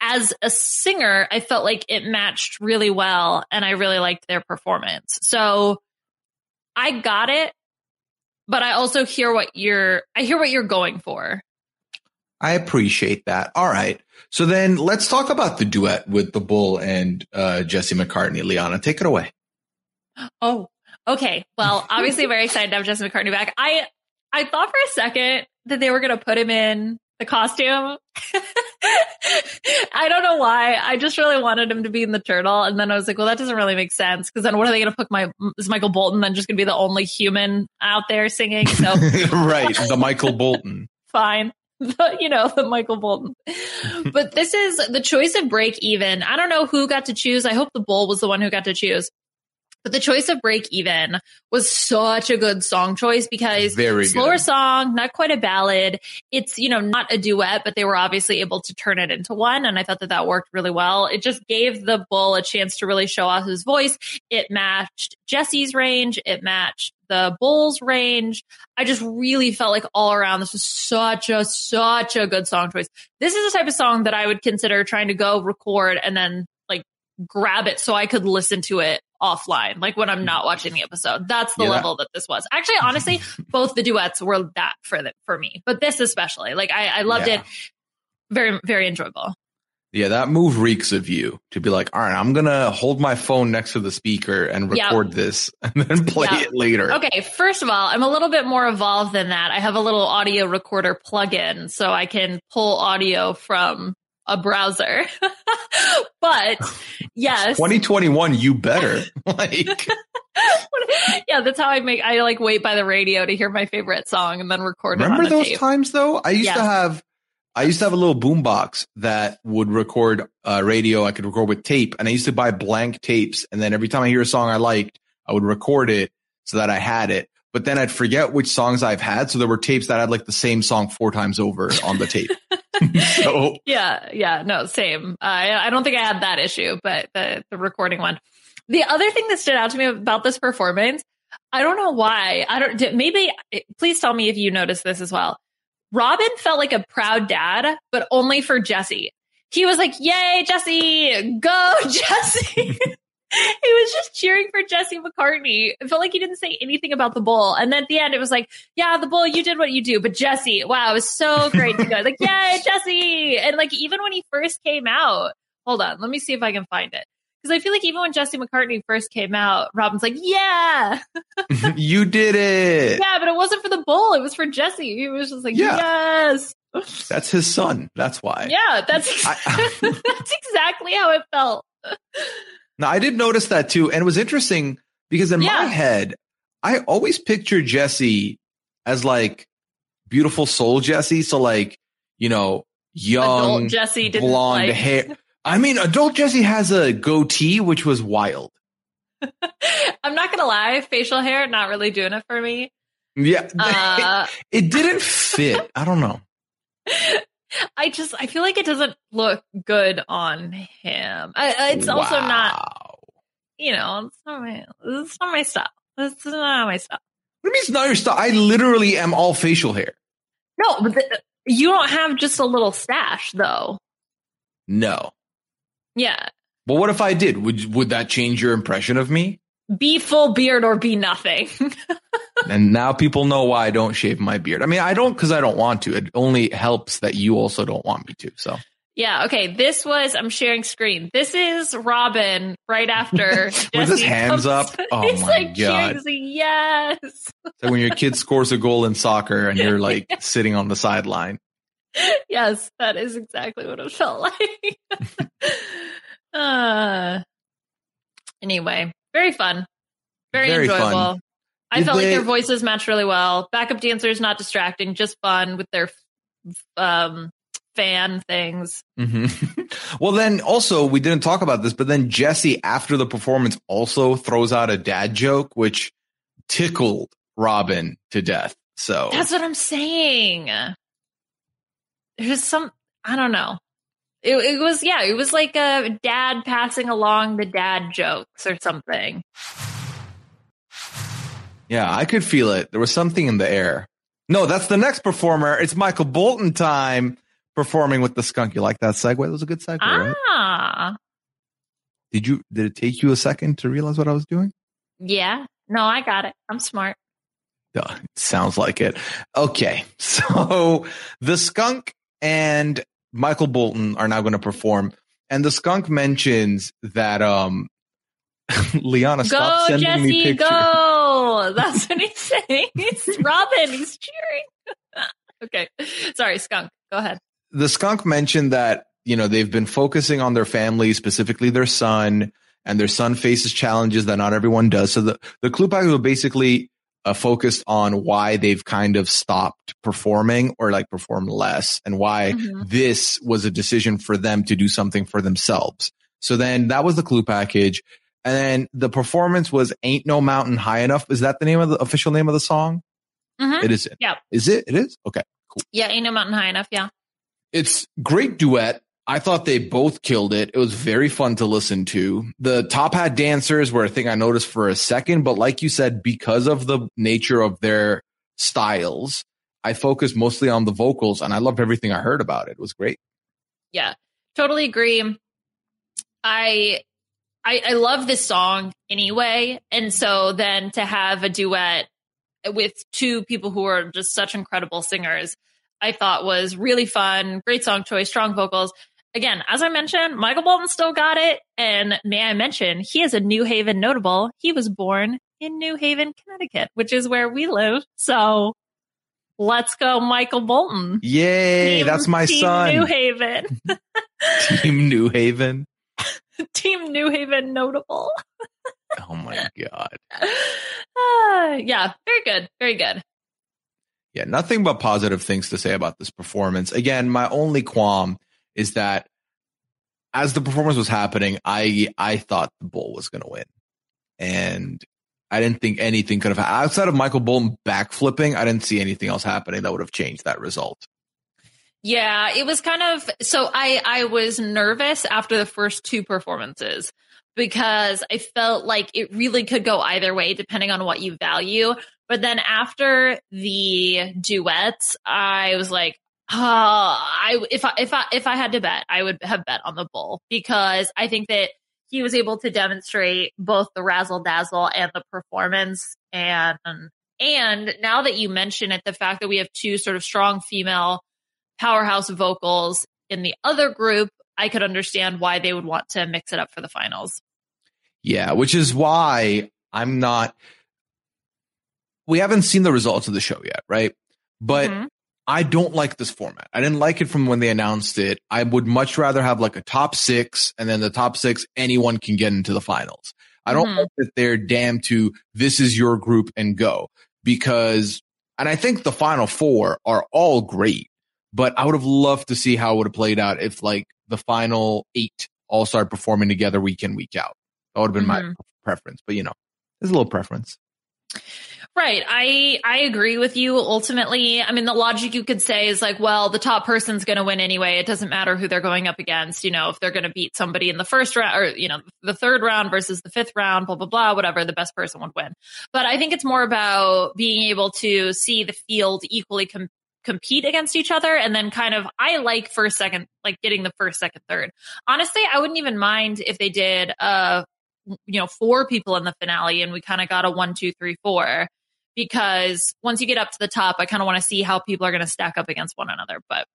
as a singer, I felt like it matched really well, and I really liked their performance. So I got it, but I also hear what you're I hear what you're going for. I appreciate that. All right. So then let's talk about the duet with the bull and uh, Jesse McCartney. Liana, take it away. Oh, okay. Well, obviously very excited to have Jesse McCartney back. I I thought for a second that they were going to put him in the costume. I don't know why. I just really wanted him to be in the turtle, and then I was like, well, that doesn't really make sense because then what are they going to put my is Michael Bolton then just going to be the only human out there singing? So right. The Michael Bolton. fine. The, you know, the Michael Bolton. but this is the choice of break even. I don't know who got to choose. I hope the bull was the one who got to choose. But the choice of break even was such a good song choice because Very slower good. song, not quite a ballad. It's, you know, not a duet, but they were obviously able to turn it into one. And I thought that that worked really well. It just gave the bull a chance to really show off his voice. It matched Jesse's range. It matched the bull's range. I just really felt like all around this was such a, such a good song choice. This is the type of song that I would consider trying to go record and then like grab it so I could listen to it offline, like when I'm not watching the episode. That's the Yeah. level that this was. Actually, honestly, both the duets were that for the, for me, but this especially, like I, I loved Yeah. it. Very, very enjoyable. Yeah, that move reeks of you to be like, all right, I'm going to hold my phone next to the speaker and record this and then play Yeah. it later. Okay, first of all, I'm a little bit more evolved than that. I have a little audio recorder plugin so I can pull audio from a browser. but yes. 2021, you better. like, yeah, that's how I make I like wait by the radio to hear my favorite song and then record remember it on a those tape. times though? I used to have, I used to have a little boombox that would record uh, radio. I could record with tape and I used to buy blank tapes. And then every time I hear a song I liked, I would record it so that I had it. But then I'd forget which songs I've had. So there were tapes that had like the same song four times over on the tape. so Yeah, yeah, no, same. I I don't think I had that issue, but the the recording one. The other thing that stood out to me about this performance, I don't know why. I don't. Maybe please tell me if you noticed this as well. Robin felt like a proud dad, but only for Jesse. He was like, "Yay, Jesse! Go, Jesse!" he was just cheering for Jesse McCartney. It felt like he didn't say anything about the bull. And then at the end, it was like, yeah, the bull, you did what you do. But Jesse, wow, it was so great to go. Like, yay, Jesse. And like, even when he first came out, hold on, let me see if I can find it. Because I feel like even when Jesse McCartney first came out, Robin's like, yeah, you did it. yeah, but it wasn't for the bull. It was for Jesse. He was just like, Yeah. yes. That's his son. That's why. Yeah, that's, I- that's exactly how it felt. Now I did notice that too, and it was interesting because in Yeah. my head, I always picture Jesse as like beautiful soul Jesse. So like, you know, young, Jesse didn't blonde like. hair. I mean, adult Jesse has a goatee, which was wild. I'm not gonna lie, facial hair not really doing it for me. Yeah, Uh, it didn't fit. I don't know. I just I feel like it doesn't look good on him. I, it's also not you know it's not my it's not my style. It's not my style. What do you mean it's not your style? I literally am all facial hair. No, but the, you don't have just a little stash though. No. Yeah, But what if I did? Would would that change your impression of me? be full beard or be nothing. And now people know why I don't shave my beard. I mean, I don't because I don't want to. It only helps that you also don't want me to. So yeah, okay. This was I'm sharing screen. This is Robin right after With his hands comes- up? Oh my like God. like, yes. So when your kid scores a goal in soccer and you're like sitting on the sideline. yes, that is exactly what it felt like. uh, anyway, very fun. Very, Very fun. enjoyable. I Did felt like their voices matched really well. Backup dancers not distracting, just fun with their um fan things. hmm well, then also we didn't talk about this, but then Jesse after the performance also throws out a dad joke, which tickled Robin to death. So That's what I'm saying. There's some I don't know. It, it was yeah, it was like a dad passing along the dad jokes or something. yeah, I could feel it. There was something in the air. No, that's the next performer. It's Michael Bolton time performing with the skunk. You like that segue? That was a good segue, right? Ah, Did you? Did it take you a second to realize what I was doing? yeah. No, I got it. I'm smart. Duh, sounds like it. Okay, so the skunk and Michael Bolton are now going to perform, and the skunk mentions that um, Liana, stop Go, sending me Jesse, pictures. go! That's what he's saying. It's Robin. He's cheering. okay, sorry, skunk. Go ahead. the skunk mentioned that you know they've been focusing on their family specifically their son and their son faces challenges that not everyone does so the the package basically uh, focused on why they've kind of stopped performing or like perform less and why Mhm. this was a decision for them to do something for themselves so then that was the clue package and then the performance was ain't no mountain high enough is that the name of the official name of the song Mhm. it isn't Yeah. is it it is okay Cool. Yeah, ain't no mountain high enough. Yeah. it's great duet. I thought they both killed it. It was very fun to listen to. The top hat dancers were a thing I noticed for a second, but like you said, because of the nature of their styles, I focused mostly on the vocals and I loved everything I heard about it. It was great. Yeah, totally agree. I, I, I love this song anyway. And so then to have a duet with two people who are just such incredible singers, I thought was really fun. Great song choice, strong vocals. Again, as I mentioned, Michael Bolton still got it. And may I mention, he is a New Haven notable. He was born in New Haven, Connecticut, which is where we live. So let's go, Michael Bolton. Yay. Team- that's my Team son. New Haven. Team New Haven. Team New Haven notable. Oh my God. Ah, yeah, very good. Very good. Yeah, nothing but positive things to say about this performance. Again, my only qualm is that as the performance was happening, I I thought the bull was going to win, and I didn't think anything could have outside of Michael Bolton backflipping. I didn't see anything else happening that would have changed that result. Yeah, it was kind of so I I was nervous after the first two performances because I felt like it really could go either way depending on what you value. But then after the duets, I was like, oh, I if I if I if I had to bet, I would have bet on the bull because I think that he was able to demonstrate both the razzle dazzle and the performance and and now that you mention it, the fact that we have two sort of strong female powerhouse vocals in the other group, I could understand why they would want to mix it up for the finals. Yeah, which is why I'm not. We haven't seen the results of the show yet, right? But Mhm. I don't like this format. I didn't like it from when they announced it. I would much rather have like a top six and then the top six, anyone can get into the finals. I don't Mhm. want that they're damned to this is your group and go because, and I think the final four are all great, but I would have loved to see how it would have played out if like the final eight all start performing together week in, week out. That would have been my Mhm. preference, but you know, there's a little preference. Right. I I agree with you ultimately. I mean the logic you could say is like, well, the top person's going to win anyway. It doesn't matter who they're going up against, you know, if they're going to beat somebody in the first round or you know, the third round versus the fifth round, blah blah blah, whatever, the best person would win. But I think it's more about being able to see the field equally com- compete against each other and then kind of I like first second like getting the first second third. Honestly, I wouldn't even mind if they did uh you know, four people in the finale and we kind of got a one, two, three, four. Because once you get up to the top, I kind of want to see how people are going to stack up against one another. But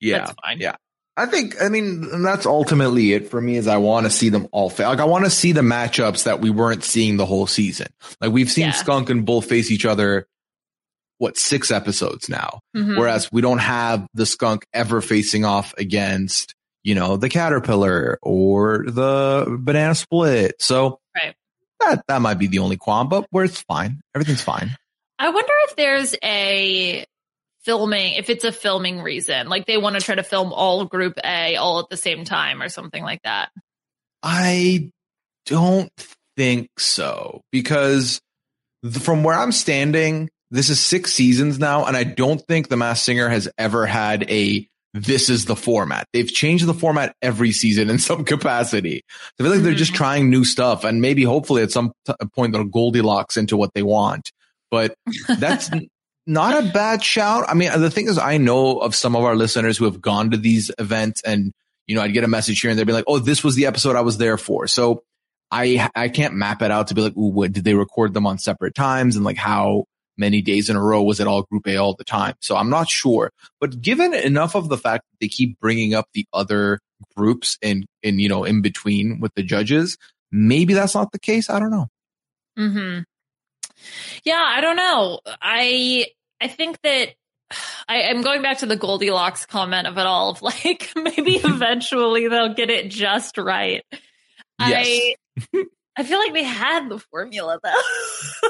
Yeah. that's fine. Yeah. I think, I mean, that's ultimately it for me is I want to see them all fa- Like, I want to see the matchups that we weren't seeing the whole season. Like, we've seen Yeah. Skunk and Bull face each other what six episodes now. Mhm. Whereas we don't have the skunk ever facing off against, you know, the caterpillar or the banana split. So Right. that, that might be the only qualm, but where it's fine. Everything's fine. I wonder if there's a filming, if it's a filming reason, like they want to try to film all Group A all at the same time or something like that. I don't think so because from where I'm standing, this is six seasons now, and I don't think The Masked Singer has ever had a this is the format. They've changed the format every season in some capacity. I feel like they're just Mhm. trying new stuff, and maybe hopefully at some t- point they'll Goldilocks into what they want. But that's not a bad shout. I mean, the thing is, I know of some of our listeners who have gone to these events and, you know, I'd get a message here and they'd be like, Oh, this was the episode I was there for. So I, I can't map it out to be like, Ooh, what did they record them on separate times? And like how many days in a row was it all group A all the time? So I'm not sure, but given enough of the fact that they keep bringing up the other groups in, in, you know, in between with the judges, maybe that's not the case. I don't know. hmm Yeah, I don't know. I I think that I, I'm going back to the Goldilocks comment of it all. Of like maybe eventually they'll get it just right. I I feel like they had the formula though.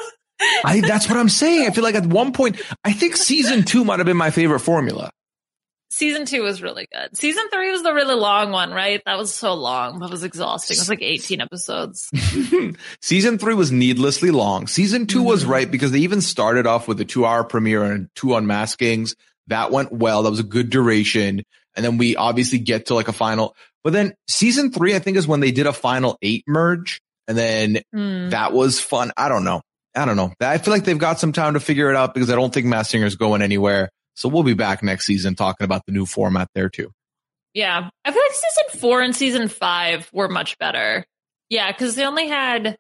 I, that's what I'm saying. I feel like at one point, I think season two might have been my favorite formula. Season two was really good. Season three was the really long one, right? That was so long. That was exhausting. It was like 18 episodes. season three was needlessly long. Season 2 was Mhm. right because they even started off with a two hour premiere and two unmaskings. That went well. That was a good duration. And then we obviously get to like a final, but then season three, I think is when they did a final eight merge. And then Hmm. that was fun. I don't know. I don't know. I feel like they've got some time to figure it out because I don't think Masked Singer's going anywhere. So we'll be back next season talking about the new format there too. Yeah. I feel like season four and season five were much better. Yeah, because they only had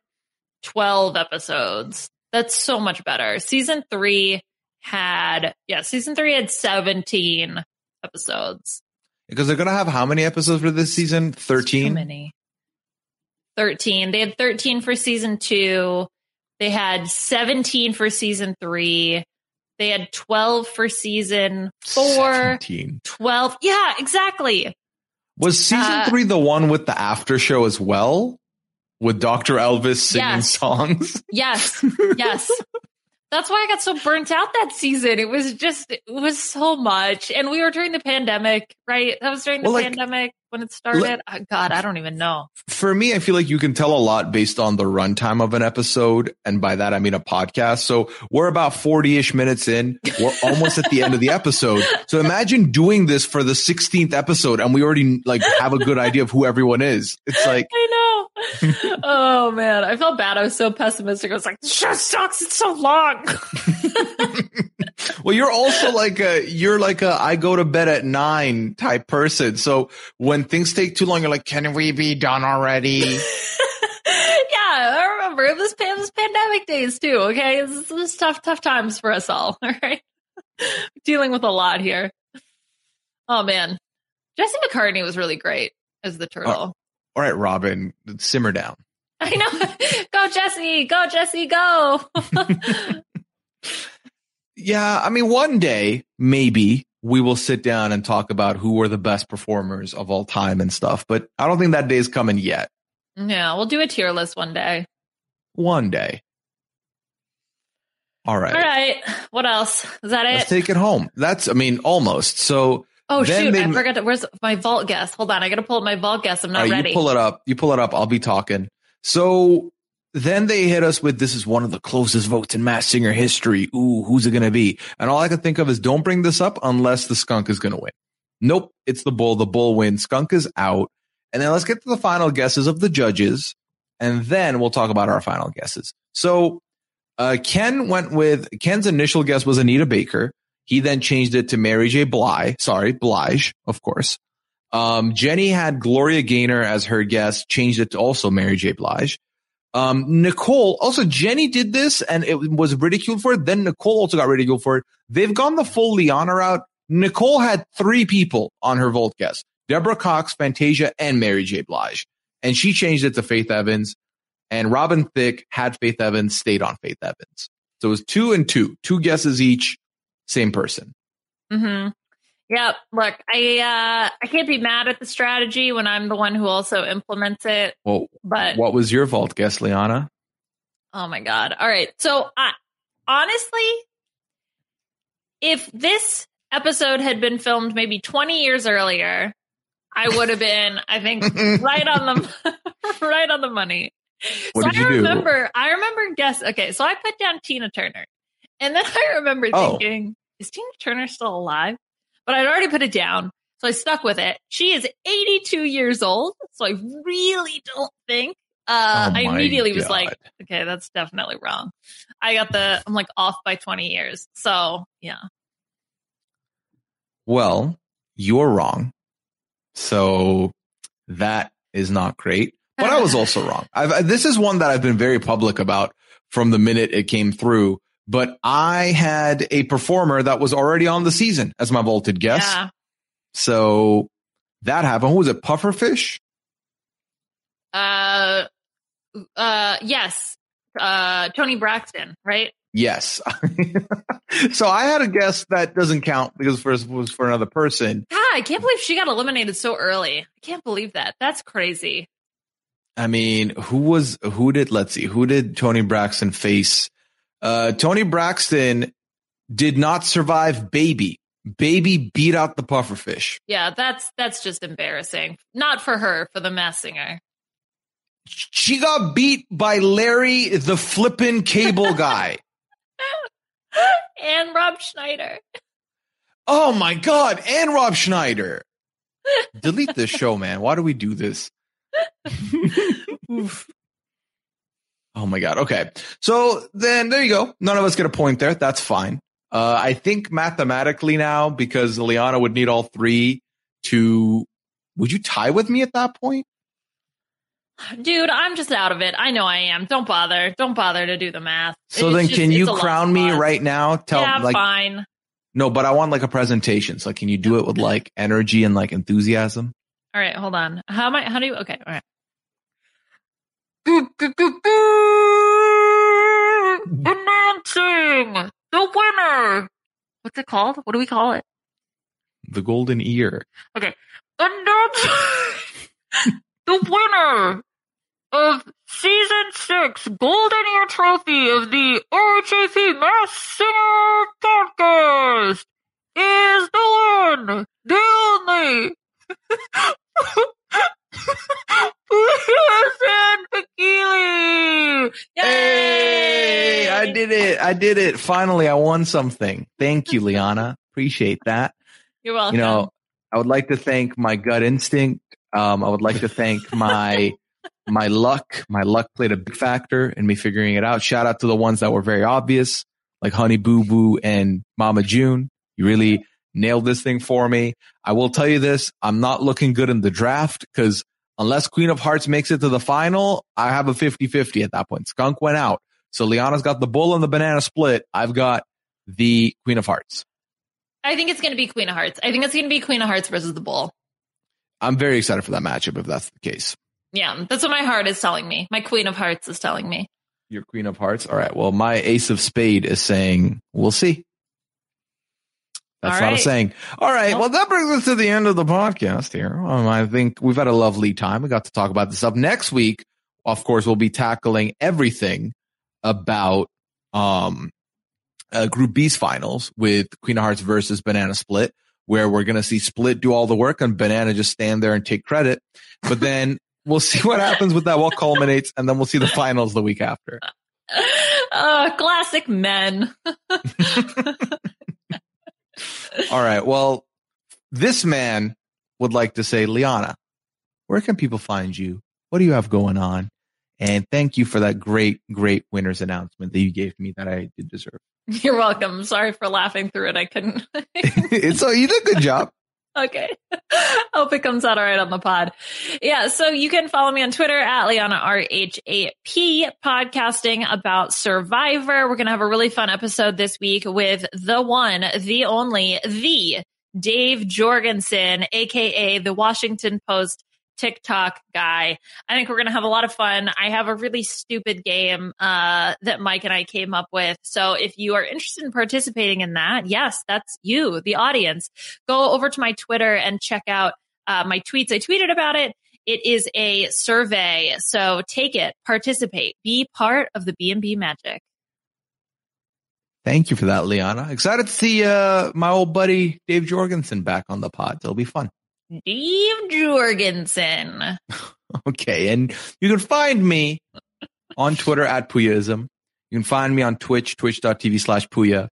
12 episodes. That's so much better. Season three had, yeah, season three had 17 episodes. Because they're going to have how many episodes for this season? Too 13? many. 13. They had 13 for season two. They had 17 for season three. They had 12 for season four. 17. 12. Yeah, exactly. Was season Uh, three the one with the after show as well? With Dr. Elvis singing Yes. songs? Yes. Yes. That's why I got so burnt out that season. It was just, it was so much. And we were during the pandemic, right? That was during the Well, like- pandemic when it started. Oh, God, I don't even know. For me, I feel like you can tell a lot based on the runtime of an episode. And by that, I mean a podcast. So we're about 40 ish minutes in. We're almost at the end of the episode. So imagine doing this for the 16th episode and we already like have a good idea of who everyone is. It's like, I know. oh, man. I felt bad. I was so pessimistic. I was like, this show sucks. It's so long. well, you're also like a, you're like a, I go to bed at nine type person. So when things take too long, you're like, can we be done already? yeah, I remember it was, it was pandemic days too. Okay, it was, it was tough, tough times for us all. All right, dealing with a lot here. Oh man, Jesse McCartney was really great as the turtle. All right, Robin, simmer down. I know. go Jesse, go Jesse, go. Yeah, I mean, one day maybe we will sit down and talk about who were the best performers of all time and stuff, but I don't think that day is coming yet. yeah, we'll do a tier list one day. One day. All right. All right, what else? Is that Let's it? take it home. That's, I mean, almost. So, oh shoot, they- I forgot. To, where's my vault guest? Hold on, I gotta pull up my vault guest. I'm not right, ready. you pull it up. You pull it up. I'll be talking. So then they hit us with this is one of the closest votes in Masked Singer history. Ooh, who's it going to be? And all I can think of is don't bring this up unless the skunk is going to win. Nope, it's the bull. The bull wins. Skunk is out. And then let's get to the final guesses of the judges. And then we'll talk about our final guesses. So uh, Ken went with Ken's initial guess was Anita Baker. He then changed it to Mary J. Blige. Sorry, Blige, of course. Um, Jenny had Gloria Gaynor as her guest, changed it to also Mary J. Blige. Um, Nicole, also Jenny did this and it was ridiculed for it. Then Nicole also got ridiculed for it. They've gone the full Liana route. Nicole had three people on her Volt guest. Deborah Cox, Fantasia, and Mary J. Blige. And she changed it to Faith Evans. And Robin Thicke had Faith Evans, stayed on Faith Evans. So it was two and two, two guesses each, same person. hmm Yep. Look, I uh I can't be mad at the strategy when I'm the one who also implements it. Well, But what was your fault, guess Liana? oh my god! All right. So I honestly, if this episode had been filmed maybe 20 years earlier, I would have been, I think, right on the right on the money. What so did I you do? remember, I remember guess. Okay, so I put down Tina Turner, and then I remember Oh. thinking, is Tina Turner still alive? But I'd already put it down, so I stuck with it. She is 82 years old, so I really don't think. Uh, Oh I immediately was like, okay, that's definitely wrong. I got the, I'm like off by 20 years. So yeah. Well, you're wrong. So that is not great. But I was also wrong. I've, this is one that I've been very public about from the minute it came through. But I had a performer that was already on the season as my vaulted guest. Yeah. So that happened. Who was it? Pufferfish? Uh, uh, yes. Uh, Toni Braxton, right? Yes. so I had a guess that doesn't count because first was for another person. God, I can't believe she got eliminated so early. I can't believe that. That's crazy. I mean, who was who did let's see, who did Toni Braxton face? Uh Toni Braxton did not survive baby. Baby beat out the pufferfish. Yeah, that's that's just embarrassing. Not for her, for the Masked Singer. She got beat by Larry the flippin' cable guy. and Rob Schneider. oh my god, and Rob Schneider. Delete this show, man. Why do we do this? Oh my god. Okay. So then there you go. None of us get a point there. That's fine. Uh, I think mathematically now, because Liana would need all three to, would you tie with me at that point? Dude, I'm just out of it. I know I am. Don't bother. Don't bother to do the math. So It's then just- can you crown me right now? Tell yeah, like, fine. no, but I want like a presentation. So can you do it with like energy and like enthusiasm? All right, hold on. How am I? How do you? Okay, all right. Announcing the winner. What's it called? What do we call it? The golden ear. Okay. Announcing the winner of season six Golden Ear Trophy of the RHAP Masked Singer podcast is the one, the only. Listen, Pakili! Hey, I did it. I did it. Finally, I won something. Thank you, Liana. Appreciate that. You're welcome. You know, I would like to thank my gut instinct. Um, I would like to thank my my luck. My luck played a big factor in me figuring it out. Shout out to the ones that were very obvious, like Honey Boo Boo and Mama June. You really nailed this thing for me. I will tell you this. I'm not looking good in the draft because unless Queen of Hearts makes it to the final, I have a 50-50 at that point. Skunk went out. So Liana's got the bull and the banana split. I've got the Queen of Hearts. I think it's going to be Queen of Hearts. I think it's going to be Queen of Hearts versus the Bull. I'm very excited for that matchup if that's the case. Yeah, that's what my heart is telling me. My Queen of Hearts is telling me. Your Queen of Hearts. All right. Well, my Ace of Spade is saying we'll see. That's All not a right. saying. All right. Well, that brings us to the end of the podcast here. Um, I think we've had a lovely time. We got to talk about this stuff. Next week, of course, we'll be tackling everything about um, uh, Group B's finals with Queen of Hearts versus Banana Split, where we're going to see Split do all the work and Banana just stand there and take credit. But then we'll see what happens with that, what culminates, and then we'll see the finals the week after. Uh, classic men. All right. Well, this man would like to say, Liana, where can people find you? What do you have going on? And thank you for that great, great winners announcement that you gave me that I did deserve. You're welcome. Sorry for laughing through it. I couldn't. so you did a good job. Okay. Hope it comes out all right on the pod. Yeah. So you can follow me on Twitter at Liana RHAP podcasting about Survivor. We're going to have a really fun episode this week with the one, the only, the Dave Jorgensen, aka the Washington Post TikTok guy. I think we're going to have a lot of fun. I have a really stupid game uh, that Mike and I came up with. So if you are interested in participating in that, yes, that's you, the audience. Go over to my Twitter and check out uh, my tweets. I tweeted about it. It is a survey. So take it, participate, be part of the B&B magic. Thank you for that, Liana. Excited to see uh, my old buddy Dave Jorgensen back on the pod. It'll be fun. Dave Jorgensen. okay, and you can find me on Twitter at Puyaism. You can find me on Twitch, twitch.tv slash Puya.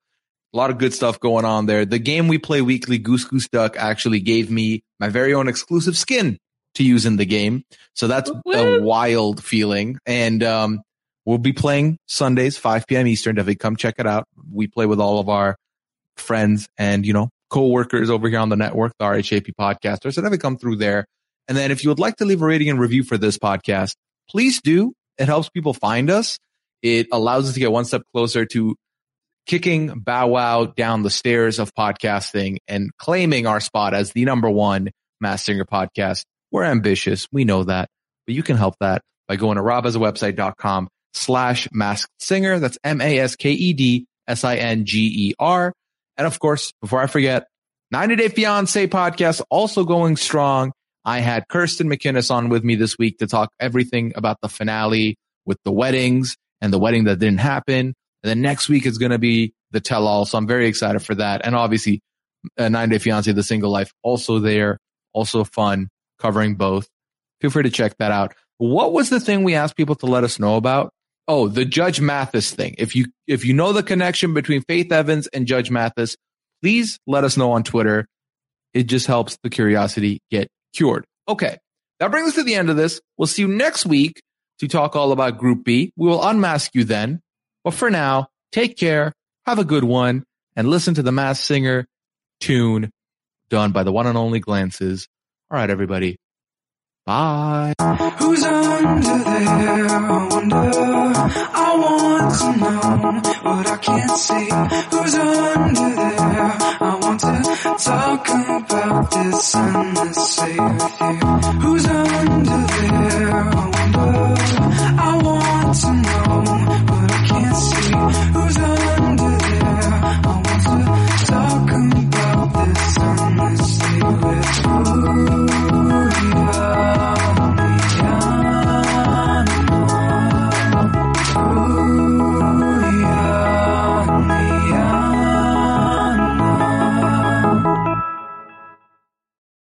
A lot of good stuff going on there. The game we play weekly, Goose Goose Duck, actually gave me my very own exclusive skin to use in the game. So that's a wild feeling. And um, We'll be playing Sundays, 5 p.m. Eastern. Definitely come check it out. We play with all of our friends and, you know, co-workers over here on the network, the RHAP podcasters. So definitely come through there. And then if you would like to leave a rating and review for this podcast, please do. It helps people find us. It allows us to get one step closer to kicking Bow Wow down the stairs of podcasting and claiming our spot as the number one Masked Singer podcast. We're ambitious. We know that, but you can help that by going to robhasawebsite.com slash masked singer. That's M-A-S-K-E-D-S-I-N-G-E-R. And of course, before I forget, 90 Day Fiance podcast also going strong. I had Kirsten McInnes on with me this week to talk everything about the finale with the weddings and the wedding that didn't happen. And then next week is going to be the tell all. So I'm very excited for that. And obviously, uh, 90 Day Fiance, The Single Life also there, also fun covering both. Feel free to check that out. What was the thing we asked people to let us know about? Oh, the Judge Mathis thing. If you if you know the connection between Faith Evans and Judge Mathis, please let us know on Twitter. It just helps the curiosity get cured. Okay. That brings us to the end of this. We'll see you next week to talk all about Group B. We will unmask you then. But for now, take care, have a good one, and listen to the Masked Singer tune done by the one and only Glances. All right, everybody. Bye. Who's under there? I wonder. I want to know but I can't see. Who's under there? I want to talk about this and the sea with you. Who's under there? I wonder. I want